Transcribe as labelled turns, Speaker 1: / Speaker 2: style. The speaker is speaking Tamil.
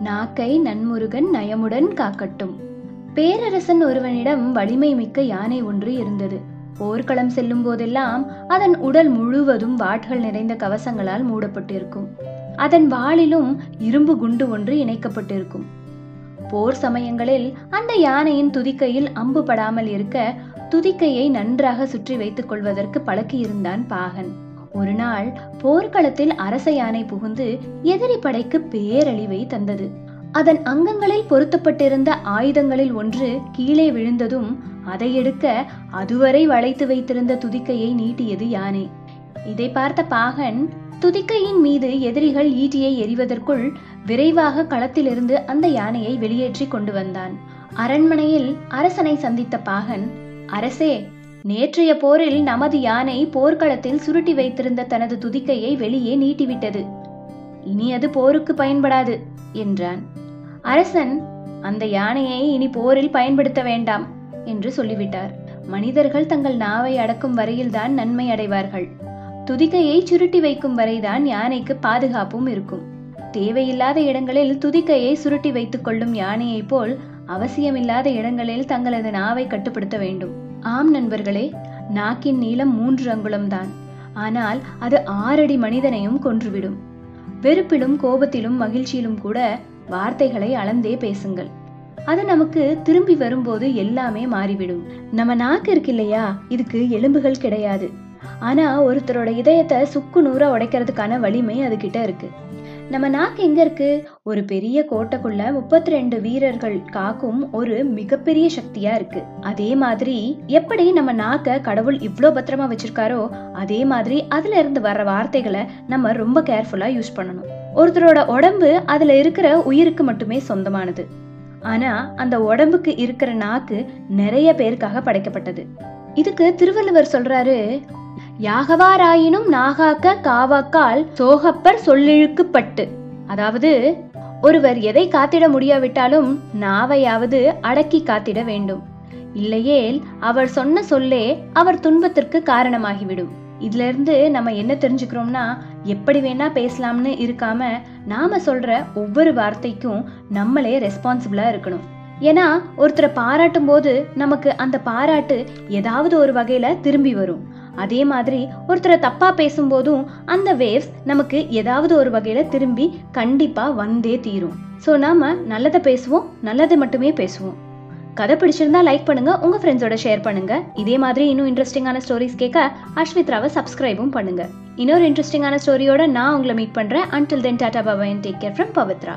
Speaker 1: நாக்கை நன்முருகன் நயமுடன் காக்கட்டும். பேரரசன் ஒருவனிடம் வலிமை மிக்க யானை ஒன்று இருந்தது. போர்க்களம் செல்லும் போதெல்லாம் அதன் உடல் முழுவதும் வாட்கள் நிறைந்த கவசங்களால் மூடப்பட்டிருக்கும். அதன் வாளிலும் இரும்பு குண்டு ஒன்று இணைக்கப்பட்டிருக்கும். போர் சமயங்களில் அந்த யானையின் துதிக்கையில் அம்பு படாமல் இருக்க துதிக்கையை நன்றாக சுற்றி வைத்துக் கொள்வதற்கு பழக்கியிருந்தான் பாகன். ஒரு நாள் போர்க்களத்தில் அரச யானை புகுந்து எதிரி படைக்கு பேரழிவை தந்தது. அதன் அங்கங்களில் பொருத்தப்பட்டிருந்த ஆயுதங்களில் ஒன்று கீழே விழுந்ததும் அதை எடுக்க அதுவரை வளைத்து வைத்திருந்த துதிக்கையை நீட்டியது யானை. இதை பார்த்த பாகன் துதிக்கையின் மீது எதிரிகள் ஈட்டியை எறிவதற்குள் விரைவாக களத்திலிருந்து அந்த யானையை வெளியேற்றி கொண்டு வந்தான். அரண்மனையில் அரசனை சந்தித்த பாகன் அரசே நேற்றைய போரில் நமது யானை போர்க்களத்தில் சுருட்டி வைத்திருந்த தனது துதிக்கையை வெளியே நீட்டிவிட்டது. இனி அது போருக்கு பயன்படாது என்றான். அரசன் அந்த யானையை இனி போரில் பயன்படுத்த வேண்டாம் என்று சொல்லிவிட்டார். மனிதர்கள் தங்கள் நாவை அடக்கும் வரையில்தான் நன்மை அடைவார்கள். துதிக்கையை சுருட்டி வைக்கும் வரைதான் யானைக்கு பாதுகாப்பும் இருக்கும். தேவையில்லாத இடங்களில் துதிக்கையை சுருட்டி வைத்துக் கொள்ளும் யானையைப் போல் அவசியமில்லாத இடங்களில் தங்களது நாவை கட்டுப்படுத்த வேண்டும். ஆம் நண்பர்களே நாக்கின் நீளம் மூன்று அங்குலம்தான். ஆனால் அது ஆறடி மனிதனையும் கொன்றுவிடும். வெறுப்பிலும் கோபத்திலும் மகிழ்ச்சியிலும் கூட வார்த்தைகளை அளந்தே பேசுங்கள். அது நமக்கு திரும்பி வரும்போது எல்லாமே மாறிவிடும். நம்ம நாக்கு இருக்கு இல்லையா இதுக்கு எலும்புகள் கிடையாது. ஆனா ஒருத்தரோட இதயத்தை சுக்கு நூறா உடைக்கிறதுக்கான வலிமை அது கிட்ட இருக்கு. நம்ம நாக்கு எங்க இருக்கு? ஒரு பெரிய கோட்டைக்குள்ள முப்பத்தி ரெண்டு வீரர்கள் காக்கும் ஒரு மிகப்பெரிய சக்தியா இருக்கு. அதே மாதிரி எப்படி நம்ம நாக்க கடவுள் இவ்வளோ பத்திரமா வச்சிருக்காரோ அதே மாதிரி அதுல இருந்து வர்ற வார்த்தைகளை நம்ம ரொம்ப கேர்ஃபுல்லா யூஸ் பண்ணணும். ஒருத்தரோட உடம்பு அதுல இருக்கிற உயிருக்கு மட்டுமே சொந்தமானது. ஆனா அந்த உடம்புக்கு இருக்கிற நாக்கு நிறைய பேருக்காக படைக்கப்பட்டது. இதுக்கு திருவள்ளுவர் சொல்றாரு யாகவாராயினும் நாகாக்க காவாக்கால் சோகப்பர் சொல்லிழுக்குப்பட்டு. அதாவது ஒருவர் எதை காத்திட முடியாவிட்டாலும் நாவையாவது அடக்கி காத்திட வேண்டும். இல்லையேல் அவர் சொன்ன சொல்லே அவர் துன்பத்திற்கு காரணமாகிவிடும். இதுல இருந்து நம்ம என்ன தெரிஞ்சுக்கிறோம்னா எப்படி வேணா பேசலாம்னு இருக்காம நாம சொல்ற ஒவ்வொரு வார்த்தைக்கும் நம்மளே ரெஸ்பான்சிபிளா இருக்கணும். ஏன்னா ஒருத்தரை பாராட்டும் போது நமக்கு அந்த பாராட்டு ஏதாவது ஒரு வகையில திரும்பி வரும். அதே மாதிரி ஒருத்தரை தப்பா பேசும்போதும் அந்த வேவ்ஸ் நமக்கு ஏதாவது ஒரு வகையில திரும்பி கண்டிப்பா வந்தே தீரும். ஸோ நாம நல்லதை பேசுவோம் நல்லதை மட்டுமே பேசுவோம். கதை பிடிச்சிருந்தா லைக் பண்ணுங்க உங்க ஃப்ரெண்ட்ஸோட ஷேர் பண்ணுங்க. இதே மாதிரி இன்னும் இன்ட்ரெஸ்டிங்கான ஸ்டோரிஸ் கேட்க அஸ்வித்ராவை சப்ஸ்கிரைபும் பண்ணுங்க. இன்னொரு இன்ட்ரெஸ்டிங்கான ஸ்டோரியோட நான் உங்களை மீட் பண்றேன். அன்டில் தென் டாடா பாபா டேக் கேர் ஃப்ரம் பவித்ரா